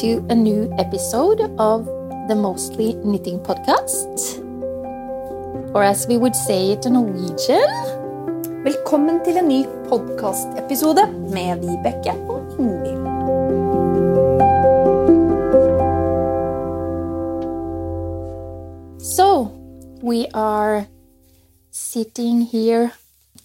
to a new episode of the Mostly Knitting Podcast. Or as we would say it in Norwegian. Velkommen til en ny podkastepisode med Vibeke og Ingvild. So, we are sitting here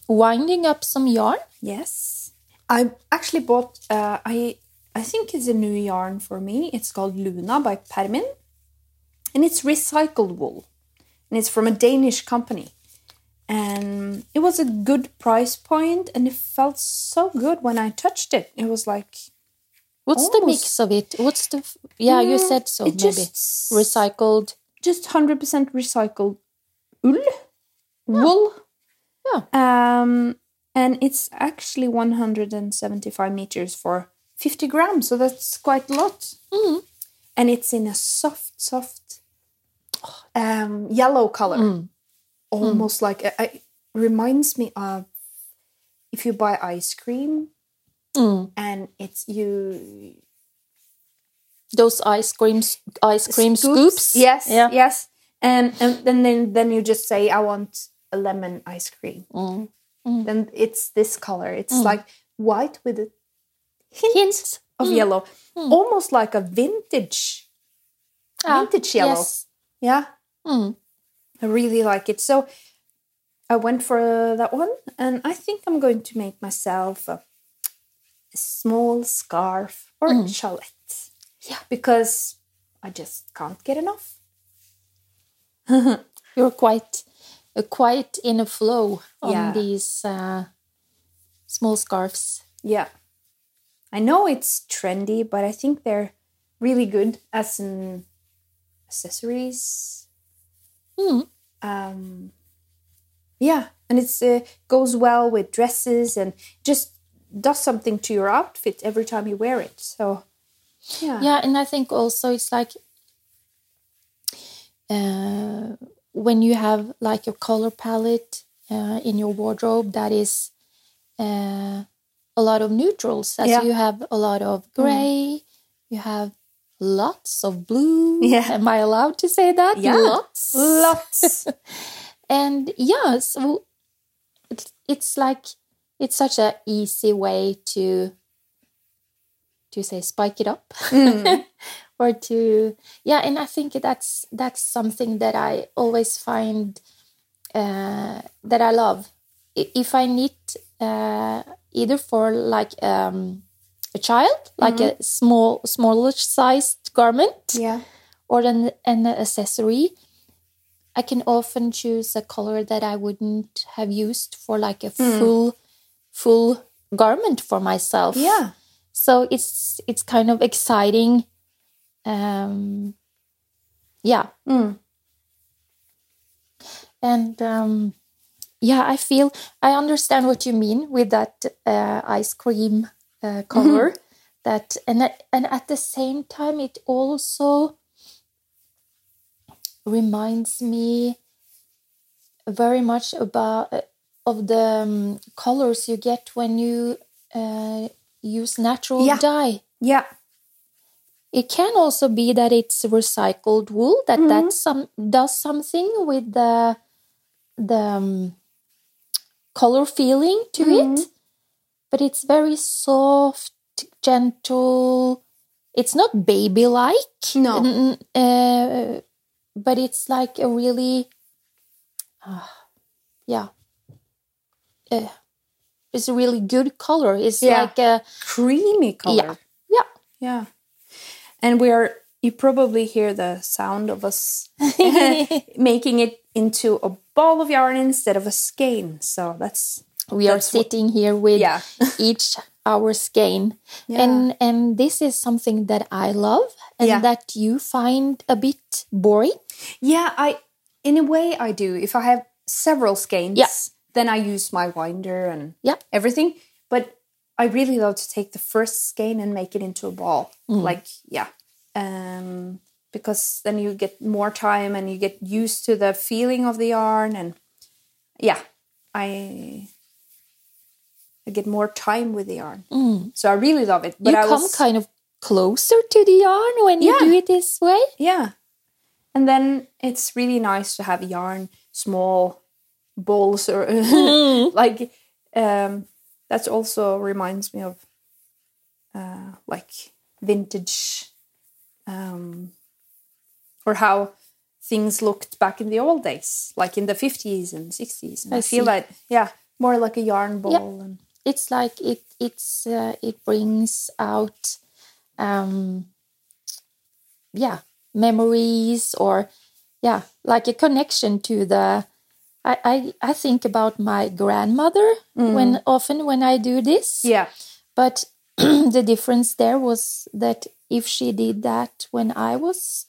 winding up some yarn. Yes. I actually bought, uh, I, I think it's a new yarn for me. It's called Luna by Permin. And it's recycled wool. And it's from a Danish company. And it was a good price point and it felt so good when I touched it. It was like What's the mix of it? What's the. Yeah, you Mm, said so, maybe. just- Recycled. just 100% recycled wool. Wool. Yeah. Um, and it's actually 175 meters for 50 grams, so that's quite a lot. Mm. And it's in a soft, soft um, yellow color, Mm. almost like it reminds me of if you buy ice cream Mm. and it's you Those ice creams, ice cream scoops. Yes, Yeah. yes. And and then then then you just say I want a lemon ice cream. Mm. Then it's this color. It's like white with a hint, Hint. of yellow, almost like a vintage Ah, vintage yellow. Yes. Yeah, Mm. I really like it. So I went for that one, and I think I'm going to make myself a, small scarf or a shawlette. Yeah. because I just can't get enough. You're quite, uh, quite in a flow on Yeah. these uh, small scarves. Yeah. I know it's trendy, but I think they're really good as an accessories. Mm. Um, yeah, and it uh, goes well with dresses and just does something to your outfit every time you wear it. So, yeah, Yeah, and I think also it's like uh, when you have like your color palette uh, in your wardrobe that is uh, a lot of neutrals, as Yeah. you have a lot of gray, you have lots of blue. Yeah. Am I allowed to say that? Yeah. Lots. lots. and yeah so it's, it's like it's such an easy way to to say spike it up or to yeah and i think that's that's something that i always find uh, that i love if i knit uh, either for like um, a child like a small smaller sized garment yeah, or an, an accessory, I can often choose a color that I wouldn't have used for like a full full garment for myself. yeah, So it's it's kind of exciting. Um, yeah. Mm. And um, yeah, I feel I understand what you mean with that uh, ice cream uh, color. That and at- and at the same time, it also reminds me very much about uh, of the um, colors you get when you uh, use natural Yeah. dye. yeah, It can also be that it's recycled wool that that some does something with the the um, color feeling to it, but it's very soft, gentle. It's not baby like, No. uh, but it's like a really, uh, yeah, uh, it's a really good color. It's Yeah. like a creamy color. yeah, yeah. Yeah. And we are, you probably hear the sound of us making it into a ball of yarn instead of a skein. So that's, we are That's what- sitting here with Yeah. each our skein Yeah. and and this is something that i love and Yeah. that you find a bit boring yeah, I, in a way, I do. If I have several skeins, then I use my winder and Yeah. everything. But I really love to take the first skein and make it into a ball. Like, yeah. Um, because then you get more time and you get used to the feeling of the yarn and yeah i i get more time with the yarn so i really love it but you I come was, kind of closer to the yarn when you do it this way. Yeah. And then it's really nice to have yarn, small balls or like um that also reminds me of uh like vintage um or how things looked back in the old days, like in the 50s and 60s. And I, I feel like yeah, more like a yarn ball and It's like it it's uh, it brings out um yeah, memories or yeah, like a connection to the I, I, I think about my grandmother when often when I do this. yeah. But the difference there was that if she did that when I was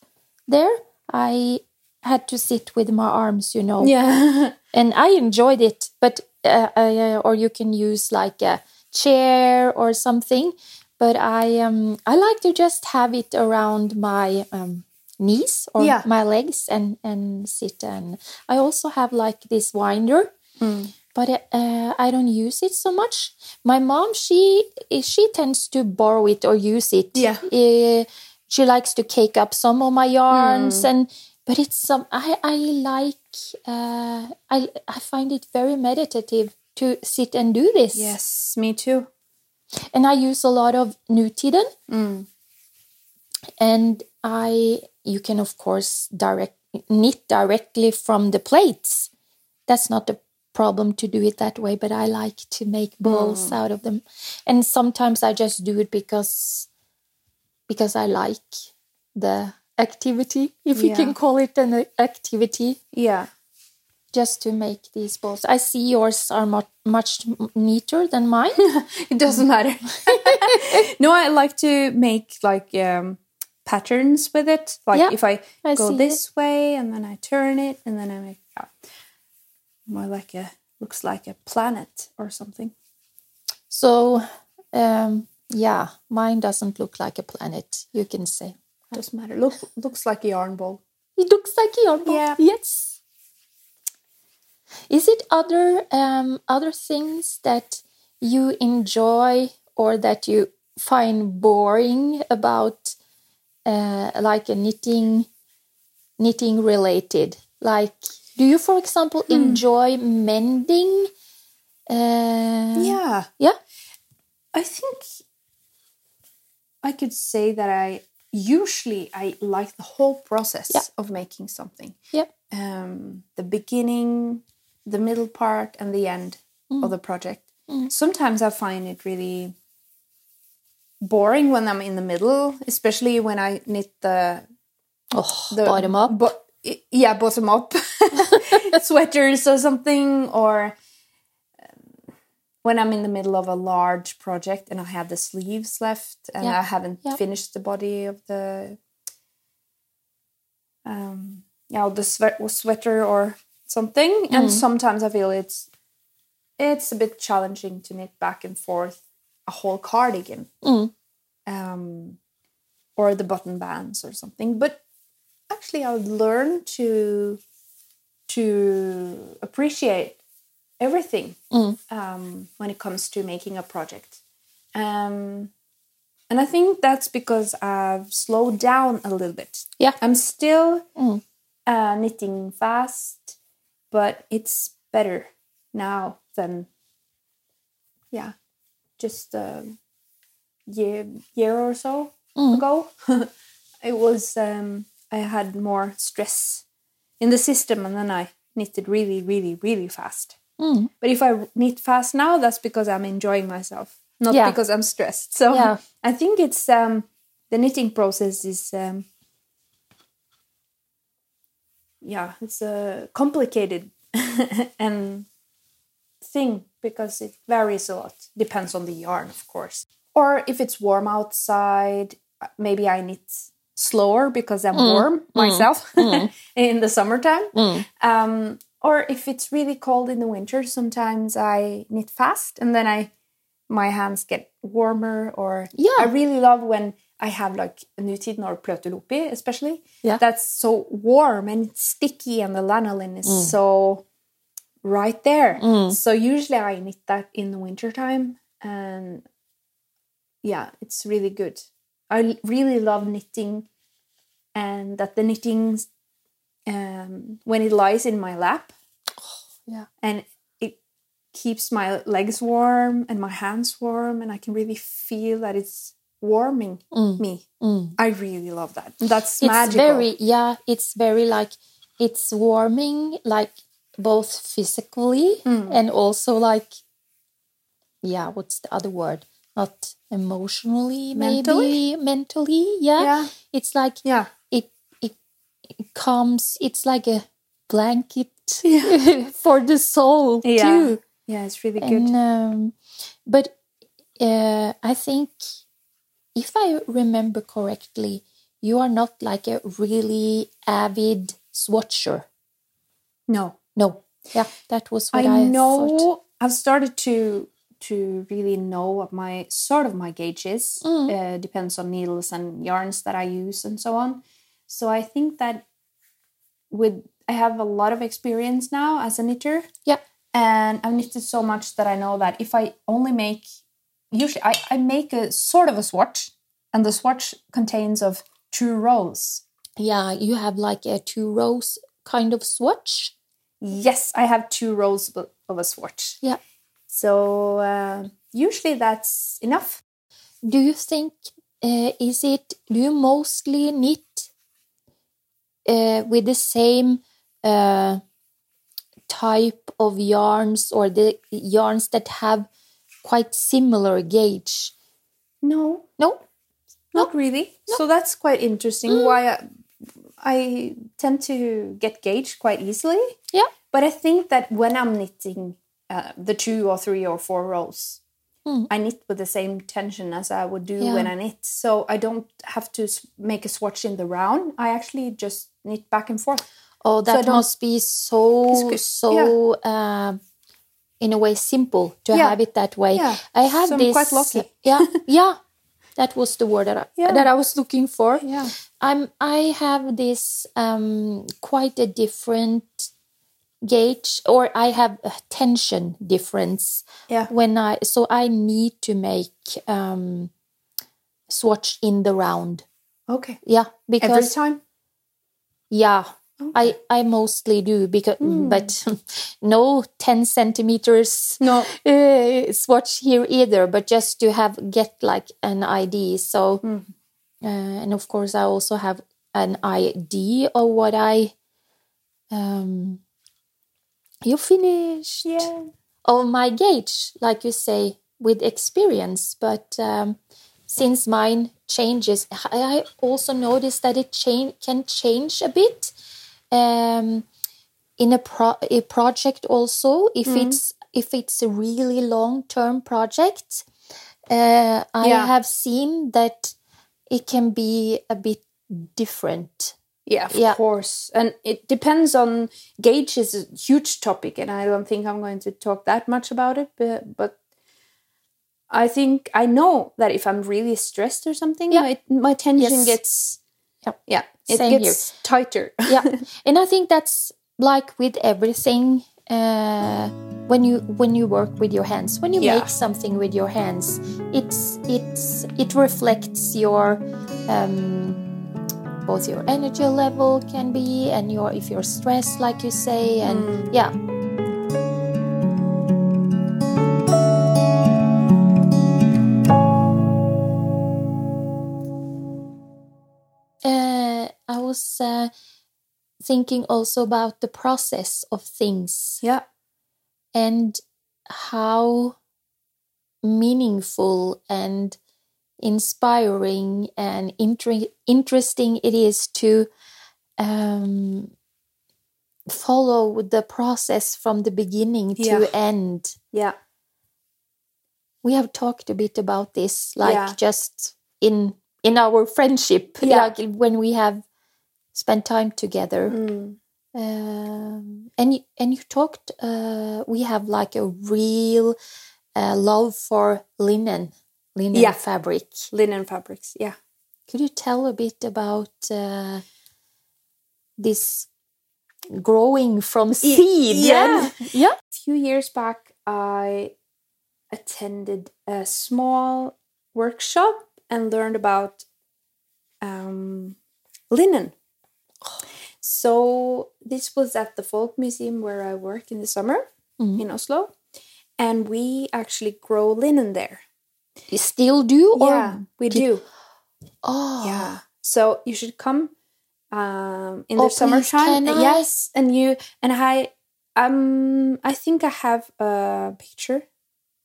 there, I had to sit with my arms, you know, Yeah. and I enjoyed it. But uh, I, uh, or you can use like a chair or something. But I um I like to just have it around my um, knees or Yeah. my legs and and sit and I also have like this winder but uh, I don't use it so much. My mom, she she tends to borrow it or use it. Yeah. Uh, she likes to cake up some of my yarns, hmm. and but it's some I I like uh, I I find it very meditative to sit and do this. Yes, me too. and I use a lot of Nutiden, hmm. and I you can of course direct knit directly from the plates. That's not the problem to do it that way, but I like to make balls hmm. out of them, and sometimes I just do it because because I like the activity, if you can call it an activity, Yeah. just to make these balls. I see yours are much, much neater than mine. It doesn't matter. no, I like to make like um, patterns with it. Like Yeah, if I, I go this way and then I turn it and then I make yeah, more like a looks like a planet or something. So, um, yeah, mine doesn't look like a planet, you can say. Doesn't matter. Look looks like a yarn ball. It looks like a yarn ball. Yeah. Yes. Is it other um, other things that you enjoy or that you find boring about, uh, like a knitting, knitting related? Like, do you, for example, enjoy mending? Uh, Yeah. Yeah. I think I could say that I usually I like the whole process Yeah. of making something. Yep. Um, the beginning, the middle part, and the end of the project. Sometimes I find it really boring when I'm in the middle, especially when I knit the Oh, the bottom up. Bo- yeah, bottom up sweaters or something, or when I'm in the middle of a large project and I have the sleeves left and Yeah. I haven't Yeah. finished the body of the um yeah the sweat sweater or something, and sometimes I feel it's it's a bit challenging to knit back and forth a whole cardigan Mm. um, or the button bands or something. But actually, I've learned to to appreciate everything Mm. um, when it comes to making a project. Um, and I think that's because I've slowed down a little bit. Yeah. I'm still Mm. uh, knitting fast, but it's better now than yeah, just a year year or so Mm. ago. it was um, I had more stress in the system, and then I knitted really, really, really fast. Mm. But if I knit fast now, that's because I'm enjoying myself, not Yeah. because I'm stressed. So Yeah. I think it's um, the knitting process is um, yeah, it's a complicated and thing because it varies a lot. Depends on the yarn, of course. Or if it's warm outside, maybe I knit slower because I'm warm myself in the summertime. Um, or if it's really cold in the winter, sometimes I knit fast and then I my hands get warmer. Or Yeah. I really love when I have like Nutiden or Plötulopi, especially. Yeah. That's so warm and it's sticky, and the lanolin is so right there. So usually I knit that in the wintertime, and yeah, it's really good. I really love knitting, and that the knitting, um, when it lies in my lap, Yeah. and it keeps my legs warm and my hands warm, and I can really feel that it's warming me. Mm. I really love that. That's magical. It's magical. very yeah. It's very like it's warming, like both physically Mm. and also like yeah. What's the other word? Not emotionally, Mentally? maybe mentally. Yeah. Yeah. It's like yeah. it it, it comes. It's like a blanket Yeah. for the soul Yeah. too. Yeah, it's really good. And um, but uh, I think if I remember correctly, you are not like a really avid swatcher. no. No, yeah, that was what I I, know thought. I've started to to really know what my sort of my gauge is. Mm. Uh, depends on needles and yarns that I use and so on. So I think that with I have a lot of experience now as a knitter, Yeah, and I've knitted so much that I know that if I only make usually I, I make a sort of a swatch, and the swatch contains of two rows. yeah, you have like a two rows kind of swatch. Yes, I have two rows of a swatch. Yeah. So uh, usually that's enough. Do you think uh, is it? Do you mostly knit uh, with the same uh, type of yarns or the yarns that have quite similar gauge? No, No. not really. So that's quite interesting. Why I, I tend to get gauge quite easily. Yeah. But I think that when I'm knitting uh, the two or three or four rows, Mm. I knit with the same tension as I would do Yeah. when I knit. So I don't have to make a swatch in the round. I actually just knit back and forth. Oh, that don't- must be so good. so uh, in a way simple to Yeah. have it that way. Yeah. I have So I'm this. quite lucky. Yeah, yeah. That was the word that I, Yeah. that I was looking for. Yeah. I'm. I have this um, quite a different gauge, or I have a tension difference Yeah. when I. So I need to make um, swatch in the round. Okay. Yeah, Because Every time? yeah, I I mostly do because but no ten centimeters No. uh, swatch here either. But just to have get like an id So Mm. uh, and of course I also have an id of what I um. You finished Yeah. of my gauge, like you say, with experience. But um, since mine changes, I I also noticed that it change can change a bit um, in a pro- a project. Also, if it's if it's a really long term project, uh, I Yeah. have seen that it can be a bit different. Yeah, of Yeah. course. And it depends on gauge is a huge topic and I don't think I'm going to talk that much about it, but but I think I know that if I'm really stressed or something, Yeah. my, my tension Yes. gets Yeah. yeah, it Same gets tighter. yeah and i think that's like with everything uh, when you when you work with your hands when you Yeah. make something with your hands it's it's it reflects your um, both your energy level can be and your if you're stressed like you say and yeah was uh, thinking also about the process of things yeah. and how meaningful and inspiring and inter- interesting it is to um, follow the process from the beginning to Yeah. end. Yeah. We have talked a bit about this, like Yeah. just in in our friendship, Yeah. like when we have spent time together. Mm. Um, and you, and you talked. Uh, we have like a real uh, love for linen, linen Yeah. fabric. Linen fabrics. Yeah. Could you tell a bit about uh, this growing from seed? yeah. yeah. A few years back, I attended a small workshop and learned about um, linen. So this was at the Folk Museum where I work in the summer in Oslo, and we actually grow linen there. You still do? Or yeah, we do. Oh, Yeah. So you should come um, in Oh, the summertime. Yes, and you and I. Um, I think I have a picture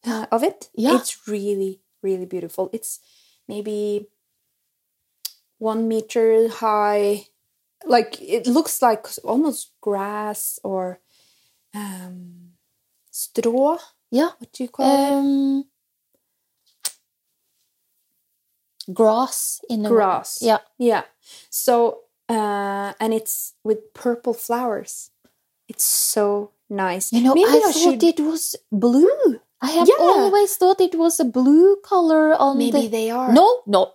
uh, of it. Yeah. it's really, really beautiful. It's maybe one meter high. Like it looks like almost grass or um, straw. Yeah. What do you call it? Um, grass in a way. Grass. Yeah. Yeah. So, uh, and it's with purple flowers. It's so nice. You know, Maybe I, thought it was blue. I have Yeah. always thought it was a blue color on Maybe the. they are. No, no,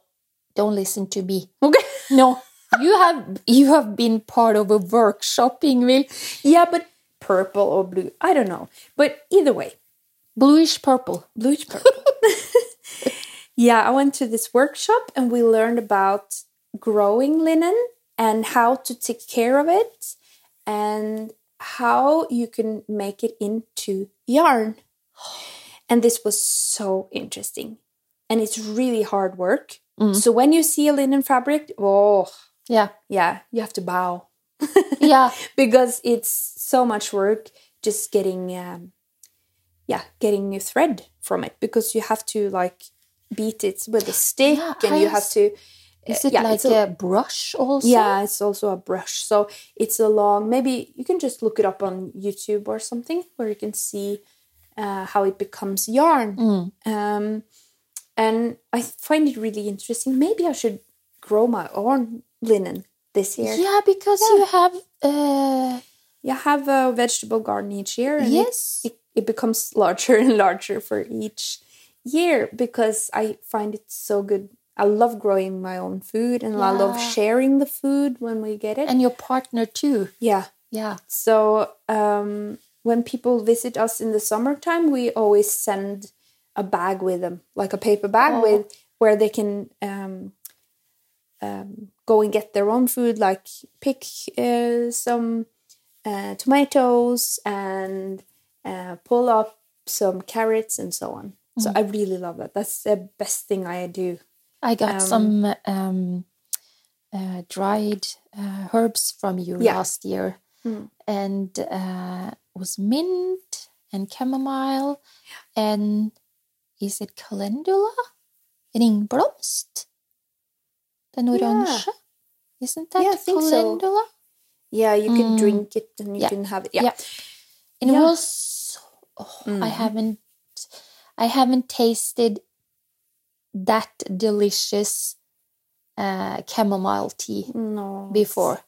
don't listen to me. Okay. No, you have you have been part of a workshop, Ingvild. yeah, but purple or blue. I don't know. But either way, Bluish purple. bluish purple. yeah, I went to this workshop and we learned about growing linen and how to take care of it and how you can make it into yarn. And this was so interesting. And it's really hard work. Mm. So when you see a linen fabric, oh, Yeah, yeah, you have to bow. Yeah, because it's so much work just getting um, yeah getting a thread from it. Because you have to like beat it with a stick Yeah, and you have to Is uh, it yeah, like a- a, brush also? yeah it's also a brush. So it's a long maybe you can just look it up on youtube or something where you can see uh, how it becomes yarn. Mm. um, and i find it really interesting. Maybe i should grow my own linen this year Yeah, because you have. Uh, you have a vegetable garden each year and it- yes. it, it becomes larger and larger for each year because I find it so good. I love growing my own food and I love sharing the food when we get it. and your partner too. yeah. Yeah. So um, when people visit us in the summertime, we always send a bag with them, like a paper bag Oh. with where they can um, um, go and get their own food, like pick uh, some uh, tomatoes and uh, pull up some carrots and so on. So Mm-hmm. I really love that. That's the best thing I do. I got Um, some um, uh, dried uh, herbs from you Yeah. last year, Mm. and uh, was mint and chamomile, and is it calendula? Ringblomst? Den orange? Isn't that Yeah, think so. calendula? Yeah, you can Mm. drink it and you Yeah. can have it. Yeah. Yeah. And Yeah. it was. oh, I Mhm. haven't. I haven't tasted that delicious uh, chamomile tea No. before.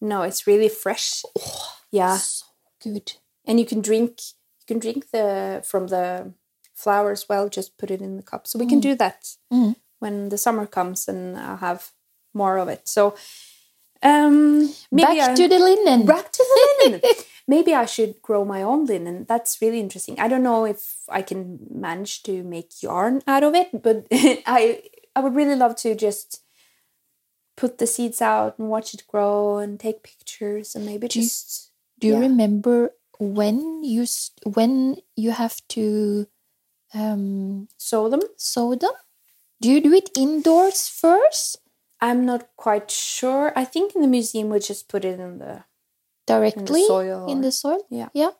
No, it's really fresh. Yeah. So good. and you can drink you can drink the from the flower as well just put it in the cup so we can do that Mm. When the summer comes and i'll have more of it so um maybe Back I, to the linen. back to the linen maybe i should grow my own linen that's really interesting i don't know if i can manage to make yarn out of it but i i would really love to just put the seeds out and watch it grow and take pictures and maybe Do you- just Do you yeah. remember when you when you have to um, sow them sow them? Do you do it indoors first, I'm not quite sure. I think in the museum we just put it in the directly soil in the soil? yeah. Yeah.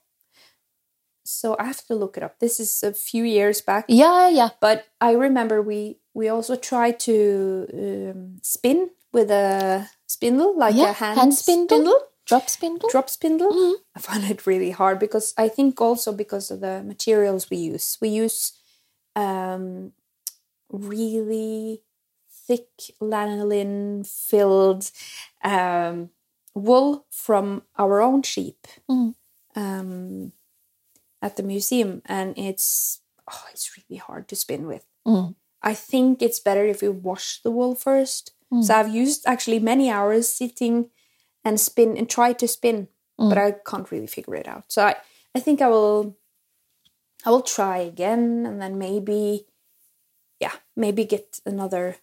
So I have to look it up. This is a few years back, Yeah, yeah. but I remember we we also tried to um, spin with a spindle, like Yeah, a hand, hand spindle. Drop spindle. drop spindle. Mhm. I find it really hard because I think also because of the materials we use. We use um, really thick lanolin filled um, wool from our own sheep Mm. um, at the museum, and it's oh, it's really hard to spin with. Mm. I think it's better if you wash the wool first. Mm. So I've used actually many hours sitting and spin and try to spin, but Mm. I can't really figure it out. So I, I think I will I will try again and then maybe maybe get another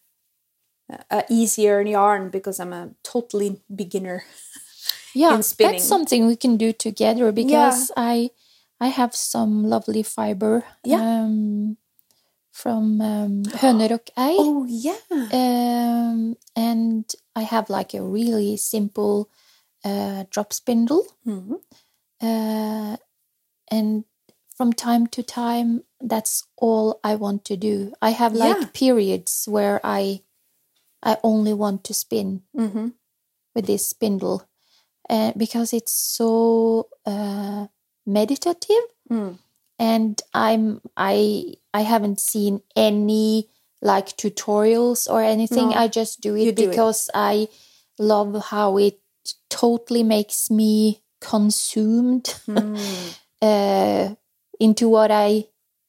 a easier yarn because I'm a totally beginner. yeah in spinning. that's something we can do together because i i have some lovely fiber Yeah. um from um Ei. Oh yeah. um and i have like a really simple uh drop spindle Mhm. uh and from time to time that's all i want to do i have like Yeah. periods where i i only want to spin Mhm. with this spindle uh, because it's so uh, meditative Mm. and i'm i i haven't seen any like tutorials or anything No. i just do it do it. because i love how it totally makes me consumed Mm. uh, into what i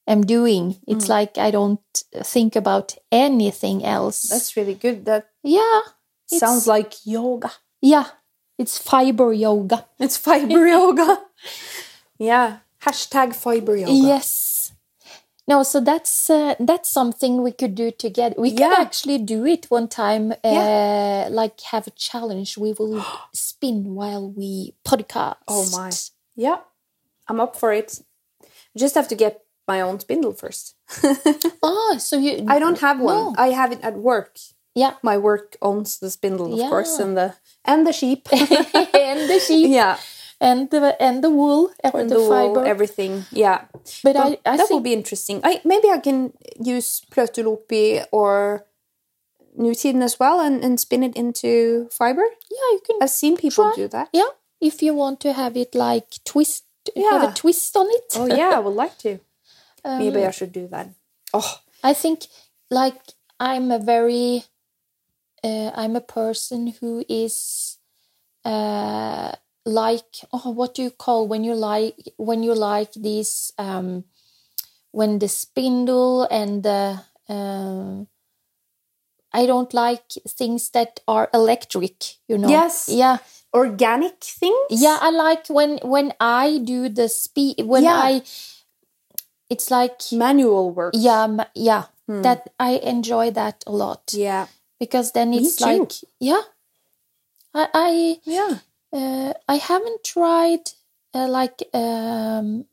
am doing it's Mm. like i don't think about anything else That's really good. That yeah sounds like yoga. yeah it's fiber yoga It's fiber yoga. Yeah. Hashtag fiber yoga. Yes. No, so that's uh, that's something we could do together. We can Yeah. actually do it one time. Uh, Yeah. Like have a challenge. We will spin while we podcast. Oh my. Yeah. I'm up for it. Just have to get my own spindle first. Oh, so you? I don't have one. No. I have it at work. Yeah. My work owns the spindle, of course, and the and the sheep. and the sheep yeah. and the and the wool And the, the wool, fiber. everything. Yeah. but But I, I that will be interesting. I maybe I can use Plötulopi or Nutiden as well and, and spin it into fiber. yeah, you can. I've seen people Try. do that. yeah, if you want to have it like twist, have Yeah. a twist on it. Oh yeah, I would like to. Um, Maybe I should do that. Oh, I think like I'm a very uh, I'm a person who is uh like oh what do you call when you like when you like these um when the spindle and the um I don't like things that are electric, you know. Yes. Yeah. Organic things. Yeah, I like when when I do the speed when Yeah. I it's like manual work. yeah, ma- yeah. That I enjoy that a lot yeah, because then it's like yeah. I I yeah. uh, I haven't tried uh, like um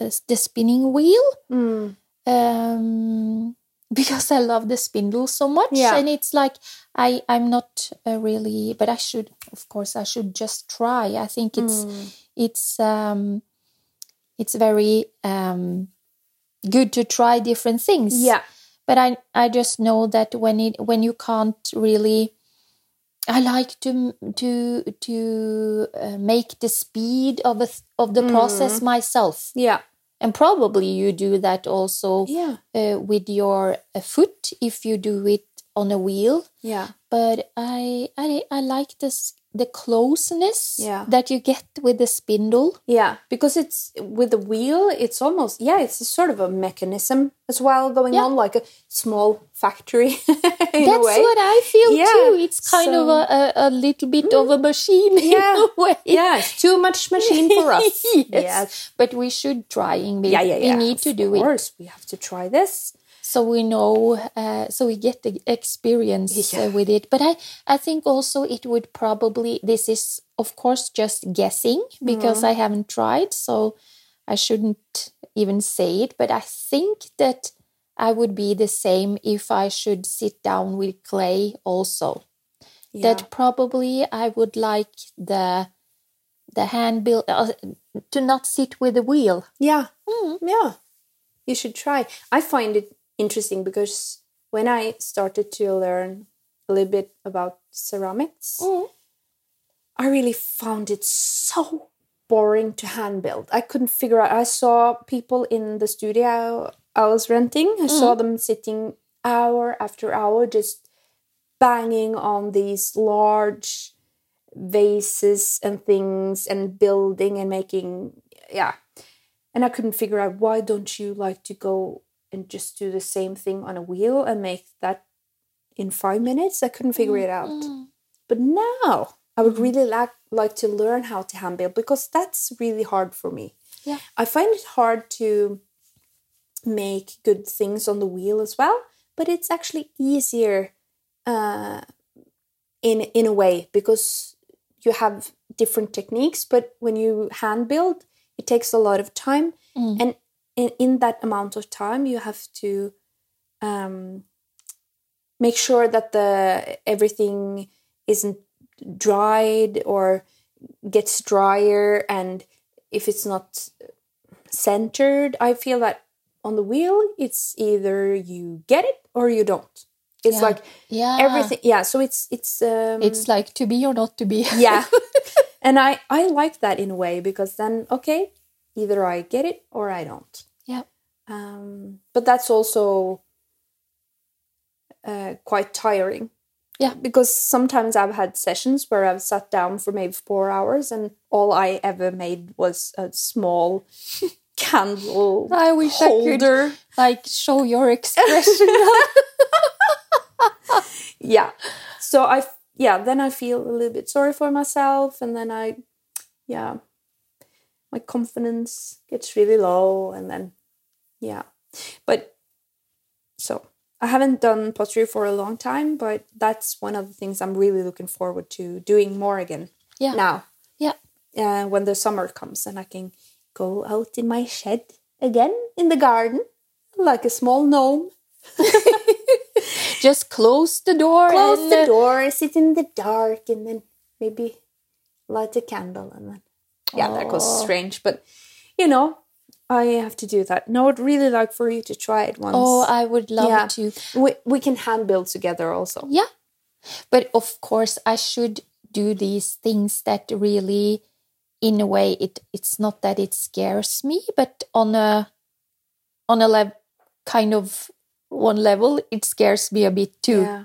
uh, the spinning wheel Mm. um because I love the spindle so much Yeah. and it's like I I'm not uh, really but I should of course I should just try. I think it's Mm. it's um it's very um good to try different things. Yeah, but I I just know that when it when you can't really I like to to to uh, make the speed of a of the process myself. Yeah, and probably you do that also yeah, uh, with your uh, foot if you do it on a wheel yeah. but I I I like this the closeness Yeah. that you get with the spindle Yeah, because it's with the wheel, it's almost yeah, it's a sort of a mechanism as well going Yeah. on, like a small factory in a That's what I feel Yeah, too. It's kind of so- a, a, a little bit of a mm. machine Yeah, in a way. yeah, it's too much machine for us. yes. Yes. But we should try, We, Yeah, yeah, yeah. we need to of do it Of course, we have to try this. So we know, uh, so we get the experience Yeah. uh, with it. But I, I think also it would probably. This is of course just guessing because Mm-hmm. I haven't tried, so I shouldn't even say it. But I think that I would be the same if I should sit down with clay also. Yeah. that probably I would like the the hand build uh, to not sit with the wheel. Yeah. Mm. Yeah. You should try. I find it interesting because when I started to learn a little bit about ceramics, mm. I really found it so boring to hand build. I couldn't figure out. I saw people in the studio I was renting. I saw mm. them sitting hour after hour just banging on these large vases and things and building and making yeah and i couldn't figure out why don't you like to go and just do the same thing on a wheel and make that in five minutes i couldn't figure it out but now i would really like like to learn how to hand build because that's really hard for me Yeah. i find it hard to make good things on the wheel as well but it's actually easier uh, in in a way because you have different techniques. But when you hand build, it takes a lot of time, and in, in that amount of time, you have to um, make sure that the everything isn't dried or gets drier and if it's not centered i feel that on the wheel it's either you get it or you don't it's Yeah. like Yeah. everything yeah so it's it's um It's like to be or not to be. yeah and i i like that in a way because then okay either i get it or i don't yeah. um, but that's also uh, quite tiring. Yeah. Because sometimes I've had sessions where I've sat down for maybe four hours and all I ever made was a small candle I wish I could like show your expression. Yeah. So I, yeah, then I feel a little bit sorry for myself and then I, yeah, my confidence gets really low and then, yeah. But so I haven't done pottery for a long time, but that's one of the things I'm really looking forward to doing more again yeah. now. Yeah. Uh, when the summer comes and I can go out in my shed again in the garden like a small gnome. Just close the door. Close and, the uh, door, sit in the dark, and then maybe light a candle and then yeah, that goes Oh. strange, but you know, I have to do that. No, I'd really like for you to try it once. Oh, I would love Yeah. to. we we can hand build together also. Yeah. But of course, I should do these things that really, in a way, it it's not that it scares me, but on a on a level, kind of one level, it scares me a bit too. Yeah.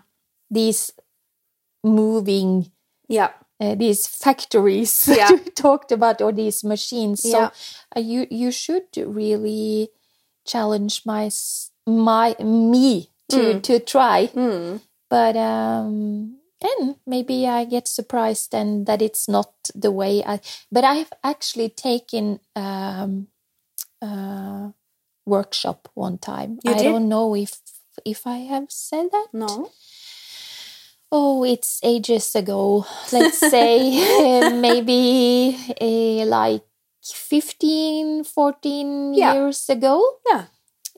These moving, Yeah. Uh, these factories Yeah. that we talked about, or these machines. So Yeah. uh, you you should really challenge my my me to to try Mm. but um and maybe i get surprised and that it's not the way i but i've actually taken um uh workshop one time You i did? don't know if if i have said that No. Oh it's ages ago let's say uh, maybe uh, like 15 14 Yeah. years ago Yeah.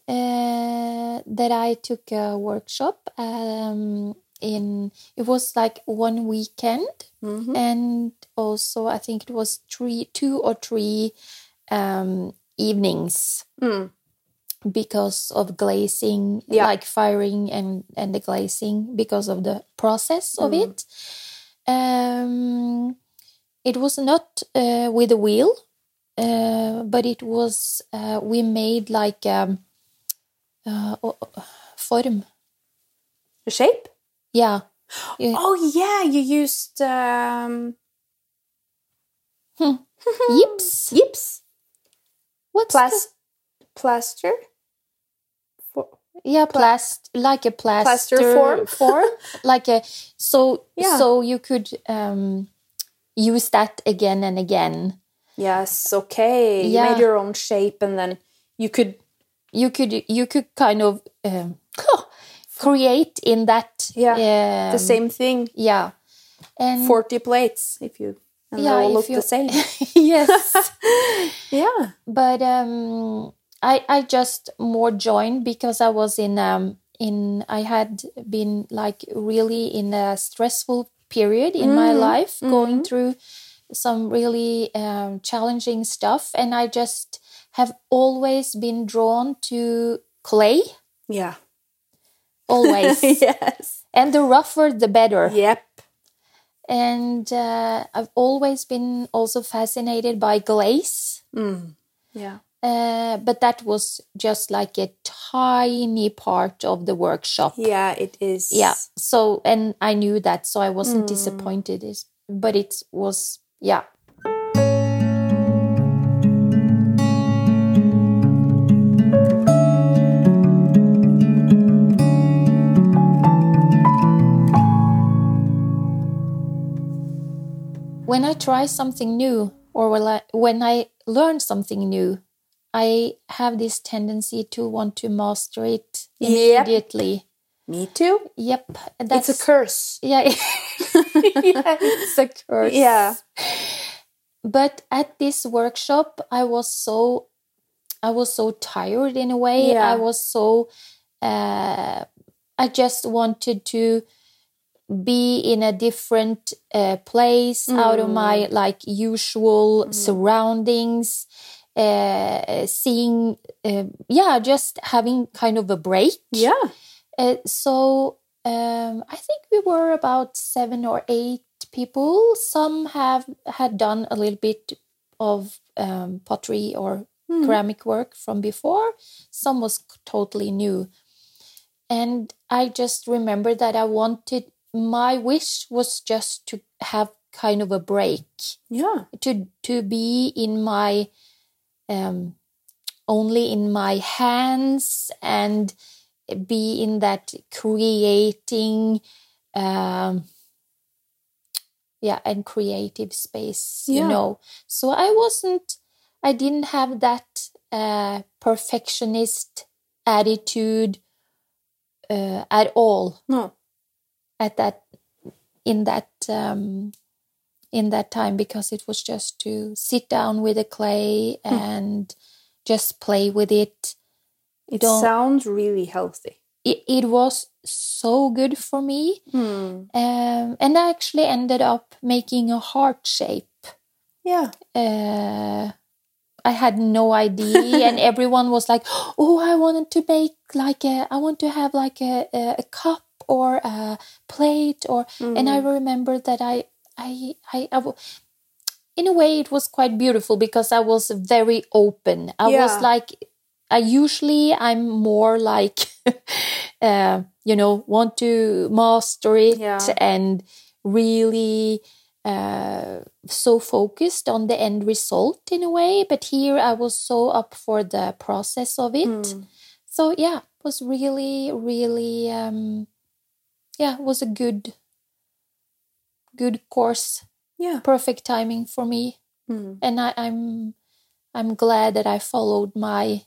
uh, that I took a workshop um, in it was like one weekend Mhm. and also I think it was three two or three um, evenings Mm. Because of glazing Yeah. like firing and and the glazing because of the process of Mm. it um, it was not uh, with a wheel uh, but it was uh, we made like um, uh, form The shape? yeah Yeah. Oh yeah, you used um yips yips. what's Plas- plaster. For- the- yeah plast like a plaster, Plaster form? form like a so Yeah. so you could um, use that again and again Yes, okay. You made your own shape and then you could you could you could kind of um, create in that Yeah, the um, same thing. yeah and 40 plates if you and they Yeah, all look you- the same. yes yeah. but um i i just more joined because i was in um in i had been like really in a stressful period in my life going through some really um, challenging stuff and i just have always been drawn to clay Yeah. always yes. and the rougher the better Yep. and uh, i've always been also fascinated by glaze Yeah. Uh, but that was just like a tiny part of the workshop. Yeah, it is. Yeah. So, and I knew that, so I wasn't disappointed. But it was, yeah. When I try something new, or when I, when I learn something new, I have this tendency to want to master it Yep. immediately. Me too. Yep, It's a curse. yeah, yeah, it's a curse. Yeah. But at this workshop, I was so, I was so tired in a way. Yeah. I was so, uh, I just wanted to be in a different uh, place out of my like usual surroundings. Uh, seeing, uh, yeah, just having kind of a break. Yeah. Uh, so um, I think we were about seven or eight people. Some have had done a little bit of um, pottery or ceramic work from before. Some was totally new, and I just remember that I wanted. My wish was just to have kind of a break Yeah. to to be in my um only in my hands and be in that creating um yeah and creative space you know. So i wasn't i didn't have that uh perfectionist attitude uh, at all. No. at that in that um in that time because it was just to sit down with the clay and just play with it It Don't- sounds really healthy. it, it was so good for me Hmm. um, and i actually ended up making a heart shape Yeah. uh, I had no idea, and everyone was like, "Oh, I wanted to make like a, I want to have like a a, a cup or a plate or." And I remember that I, I, I, I in a way, it was quite beautiful because I was very open. I Yeah. was like, I usually I'm more like, uh, you know, want to master it Yeah. and really uh, so focused on the end result in a way. But here I was so up for the process of it. So yeah, it was really, really, um, yeah, it was a good, good course. Yeah. Perfect timing for me, Hmm. and I, I'm, I'm glad that I followed my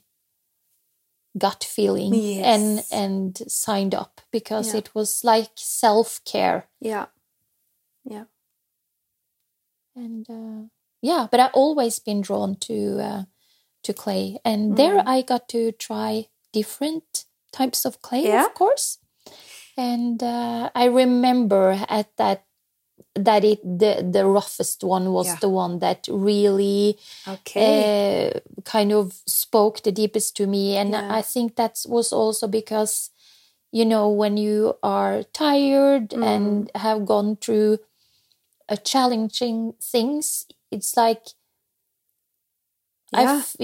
gut feeling and Yes. and signed up because Yeah. it was like self care Yeah. Yeah. and uh, yeah but i've always been drawn to uh, to clay and there i got to try different types of clay Yeah. of course and uh, i remember at that that it the the roughest one was Yeah. the one that really Okay. uh, kind of spoke the deepest to me and Yeah. i think that was also because you know when you are tired Mm. and have gone through a challenging things it's like I Yeah. f-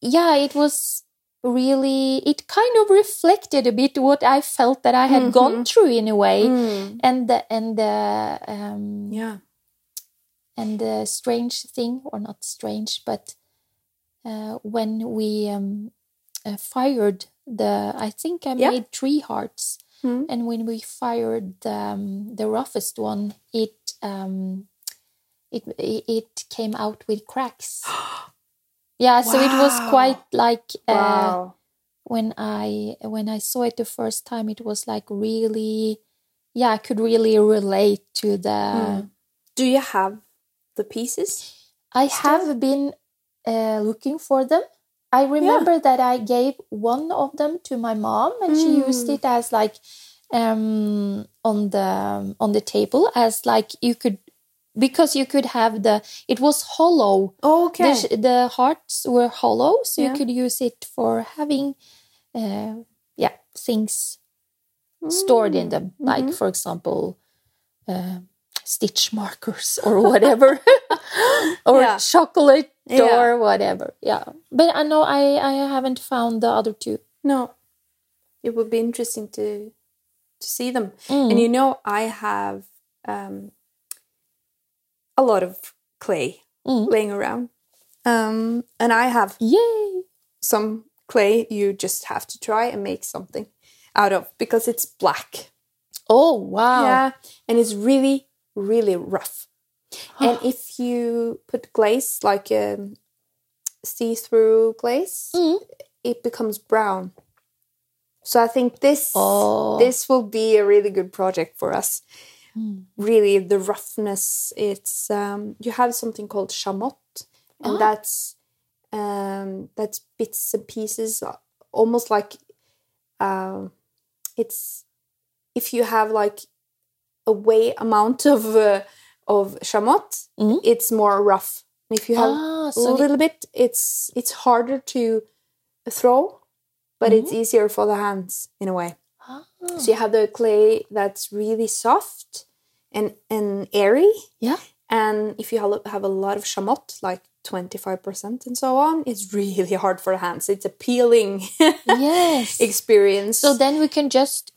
yeah it was really it kind of reflected a bit what i felt that i had gone through in a way Hmm. and the and the um Yeah. and the strange thing, or not strange, but uh, when we um, uh, fired the, I think I Yeah. made three hearts, Mm. and when we fired the, um, the roughest one, it um, it it it came out with cracks. yeah, so it was quite like uh, Wow. when I when I saw it the first time, it was like really, yeah, I could really relate to the. Do you have the pieces? I have been uh, looking for them. I remember that I gave one of them to my mom, and she used it as like um, on the on the table as like you could because you could have the it was hollow. Okay. The, the hearts were hollow, so Yeah. you could use it for having uh, yeah things stored in them, like for example. Uh, stitch markers or whatever or Yeah. chocolate Yeah. or whatever yeah but i know i i haven't found the other two No. It would be interesting to to see them. Mm. And you know, I have um, a lot of clay Mm. laying around. Um, and I have yay some clay you just have to try and make something out of because it's black. oh wow Yeah. And it's really, really rough. and if you put glaze, like um, see through glaze, Mm. it becomes brown. So I think this Oh. this will be a really good project for us. Hmm. Really, the roughness. It's um, you have something called chamotte, and Ah. that's um, that's bits and pieces, uh, almost like um, it's if you have like a way amount of uh, of chamotte, Mhm. it's more rough. If you have Ah, a little bit, it's it's harder to throw, but it's easier for the hands in a way. So you have the clay that's really soft and and airy, yeah. and if you have have a lot of chamotte, like twenty five percent and so on, it's really hard for the hands. It's a peeling Yes. experience. So then we can just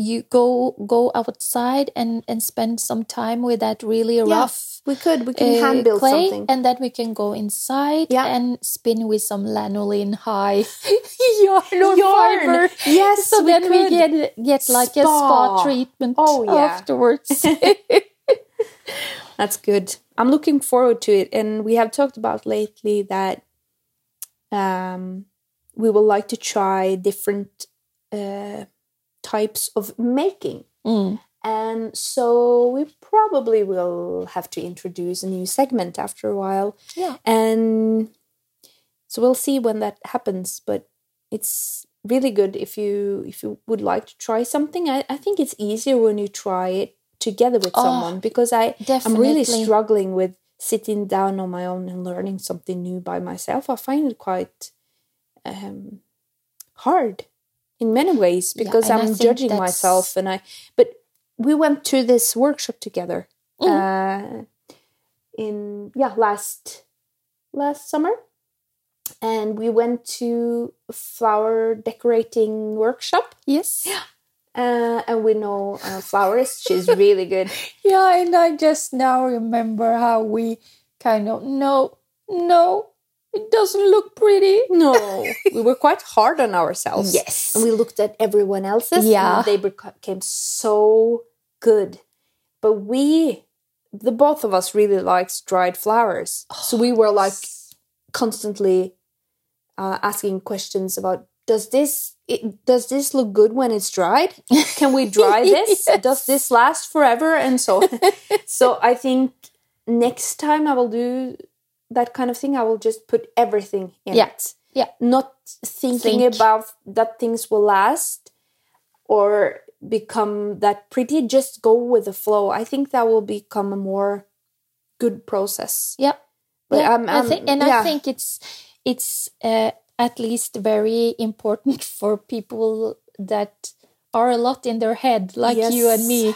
you go go outside and and spend some time with that really Yeah, rough we could we can uh, hand build clay, something. and then we can go inside Yeah. and spin with some lanolin high yarn or Yarn. fiber. Yes, so we then we get get like a spa Spa. treatment Oh, yeah. afterwards. That's good. I'm looking forward to it. And we have talked about lately that um, we would like to try different uh, types of making. Mm. And so we probably will have to introduce a new segment after a while. Yeah. And so we'll see when that happens. But it's really good if you if you would like to try something. I, I think it's easier when you try it together with Oh, someone because I I'm really struggling with sitting down on my own and learning something new by myself. I find it quite um, hard in many ways because I I'm judging that's- myself and I but we went to this workshop together Mm-hmm. uh, in yeah last last summer and we went to a flower decorating workshop Yes. uh, and we know florist she's really good Yeah, and I just now remember how we kind of no, no, it doesn't look pretty. No, we were quite hard on ourselves. Yes. And we looked at everyone else's. Yeah. And they became so good. But we, the both of us, really likes dried flowers. so we were like constantly uh, asking questions about does this it, does this look good when it's dried? Can we dry this? Yes. Does this last forever? And so, so I think next time I will do that kind of thing. I will just put everything in Yeah. it Yeah. not thinking Think. about that things will last or become that pretty just go with the flow i think that will become a more good process Yeah. but yeah, um, I um, think, and yeah. I think it's it's uh, at least very important for people that are a lot in their head, like you and me,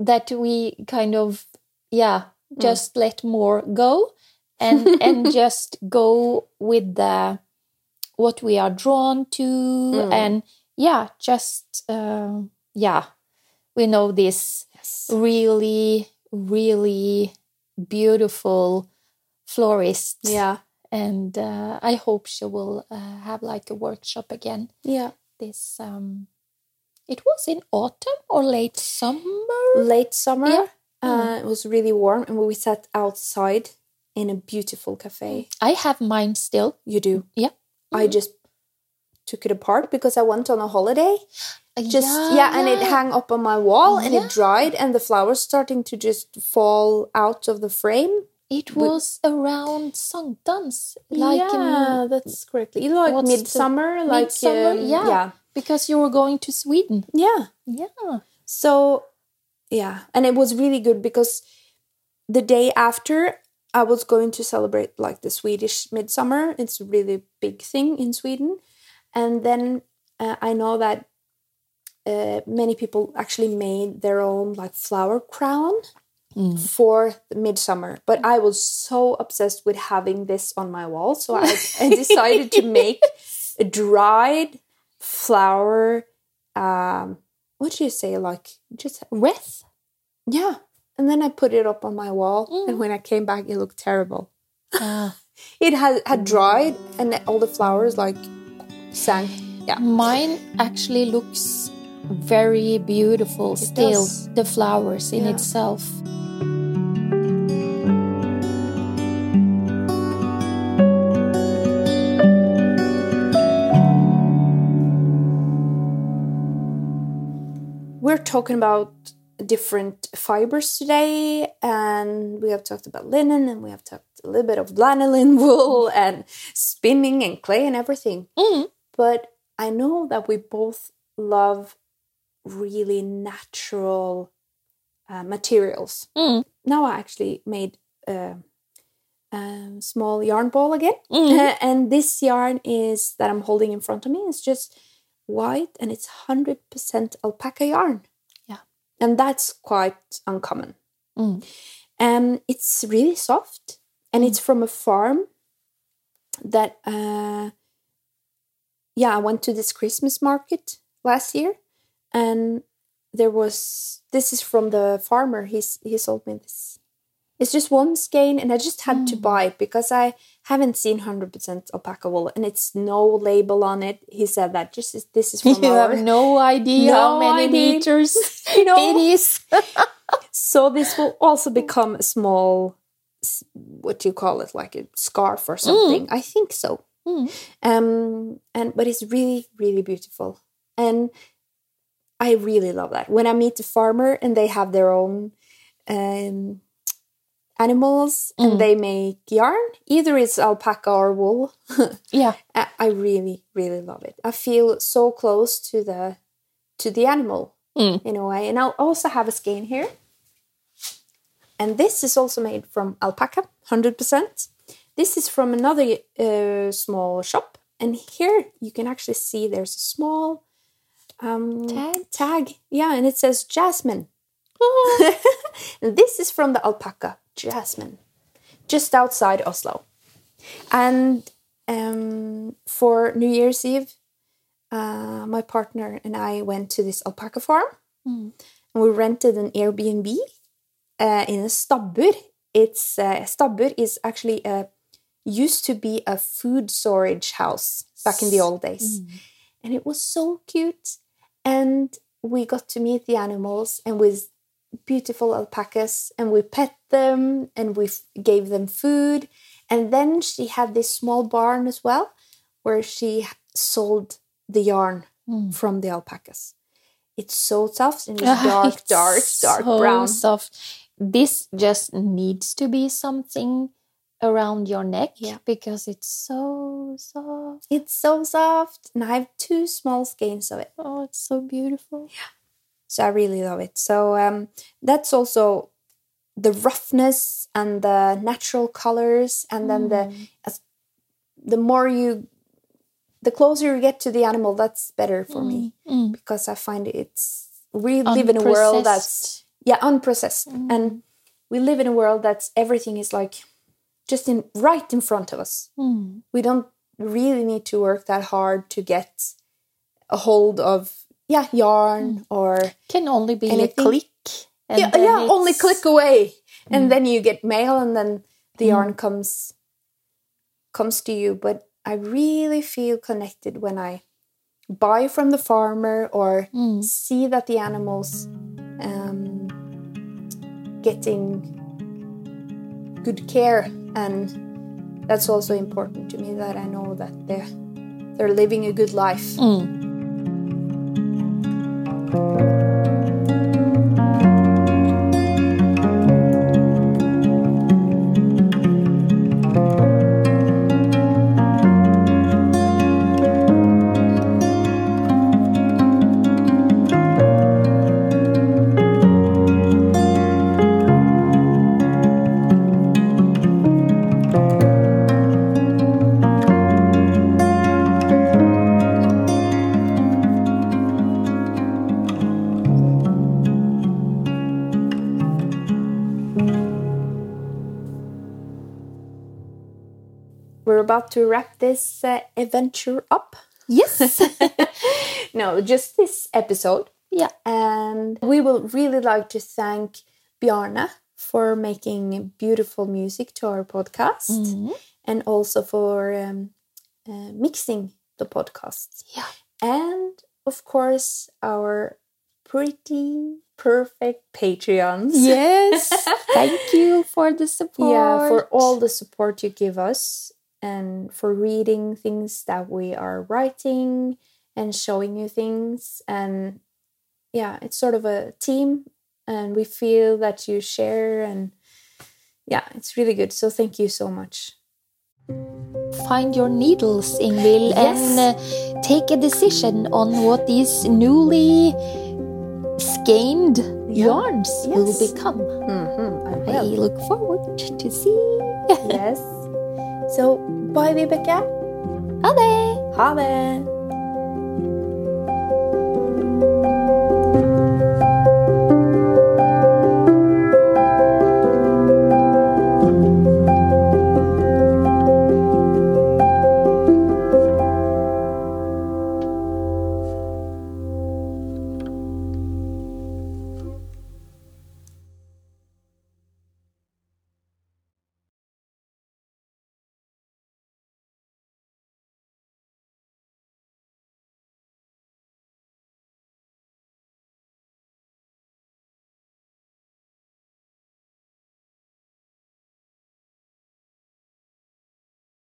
that we kind of yeah Mm. just let more go and and just go with the what we are drawn to Mm. and yeah just um yeah we know this Yes. really really beautiful florist yeah and uh, i hope she will uh, have like a workshop again yeah this um it was in autumn or late summer late summer Yeah. uh, it was really warm and we sat outside in a beautiful cafe. I have mine still. You do? Yeah. I just took it apart because i went on a holiday. Just yeah, and it hung up on my wall and Yeah. it dried and the flowers starting to just fall out of the frame. It was around Sankthans, like yeah in that's correctly like what's the- midsummer like midsummer, um, yeah. yeah. because you were going to Sweden. yeah. Yeah. so yeah and it was really good because the day after i was going to celebrate like the swedish midsummer. It's a really big thing in sweden. And then uh, i know that uh, many people actually made their own like flower crown for the midsummer. But i was so obsessed with having this on my wall. So i, I decided to make a dried flower um what do you say? Like just Wreath. yeah and then i put it up on my wall and when i came back it looked terrible Ah. it had had dried and all the flowers like sank yeah Mine actually looks very beautiful still, does. the flowers in Yeah. itself. we're talking about different fibers today, and we have talked about linen, and we have talked a little bit of lanolin wool and spinning and clay and everything. Mm. But I know that we both love really natural uh, materials. Mm. Now I actually made a, a small yarn ball again, Mm. and this yarn is that I'm holding in front of me is just white and it's hundred percent alpaca yarn. And that's quite uncommon. Mm. Um, it's really soft, and it's from a farm that. Uh, yeah, I went to this Christmas market last year, and there was this is from the farmer. He's he sold me this. It's just one skein, and I just had to Mm. buy it because I haven't seen hundred percent alpaca wool, and it's no label on it. He said that just is- this is from You our. have no idea how many idea. meters You know. it is. So this will also become a small, what do you call it, like a scarf or something. I think so. Mm. Um, and but it's really, really beautiful, and I really love that. When I meet a farmer and they have their own um, animals Mm. and they make yarn, either it's alpaca or wool. Yeah. I I really, really love it. I feel so close to the to the animal Mm. in a way. And I'll also have a skein here. And this is also made from alpaca, 100%. This is from another uh, small shop. And here you can actually see there's a small um, Tag? tag. Yeah, and it says jasmine. And this is from the alpaca, jasmine, just outside Oslo. And um, for New Year's Eve, uh, my partner and I went to this alpaca farm. Mm. And we rented an Airbnb uh, in a stabbur. It's uh, stabbur is actually a used to be a food storage house back in the old days, and it was so cute. And we got to meet the animals and with beautiful alpacas, and we pet them and we gave them food. And then she had this small barn as well, where she sold the yarn Mm. from the alpacas. It's so soft and it's dark, It's dark, dark so brown. Soft. This just needs to be something around your neck Yeah. because it's so soft. It's so soft, and I have two small skeins of it, Oh, it's so beautiful. So I really love it. So um, that's also the roughness and the natural colors, and then the Mm. as, the more you, the closer you get to the animal, that's better for me Mm. because I find it's we live in a world that's yeah unprocessed Mm. and we live in a world that's everything is like just in right in front of us Mm. we don't really need to work that hard to get a hold of yeah yarn or Can only be Anything- a click. yeah, yeah only click away and Mm. then you get mail and then the Mm. yarn comes comes to you but i really feel connected when i buy from the farmer or Mm. see that the animals um, getting good care and that's also important to me that i know that they're they're living a good life Mm. we're to wrap this uh, adventure up Yes. no just this episode yeah. and we will really like to thank Bjarne for making beautiful music to our podcast Mm. and also for um, uh, mixing the podcast Yeah. and of course our pretty perfect patreons Yes. Thank you for the support. yeah for all the support you give us and for reading things that we are writing and showing you things and yeah, it's sort of a team, and we feel that you share, and yeah, it's really good. So thank you so much. Find your needles, Ingvild, Yes. and uh, take a decision on what these newly skeined Yeah. yarns will become. Mm-hmm, I look forward to see. yes. So bye, Vibeke. Ha det! Ha det.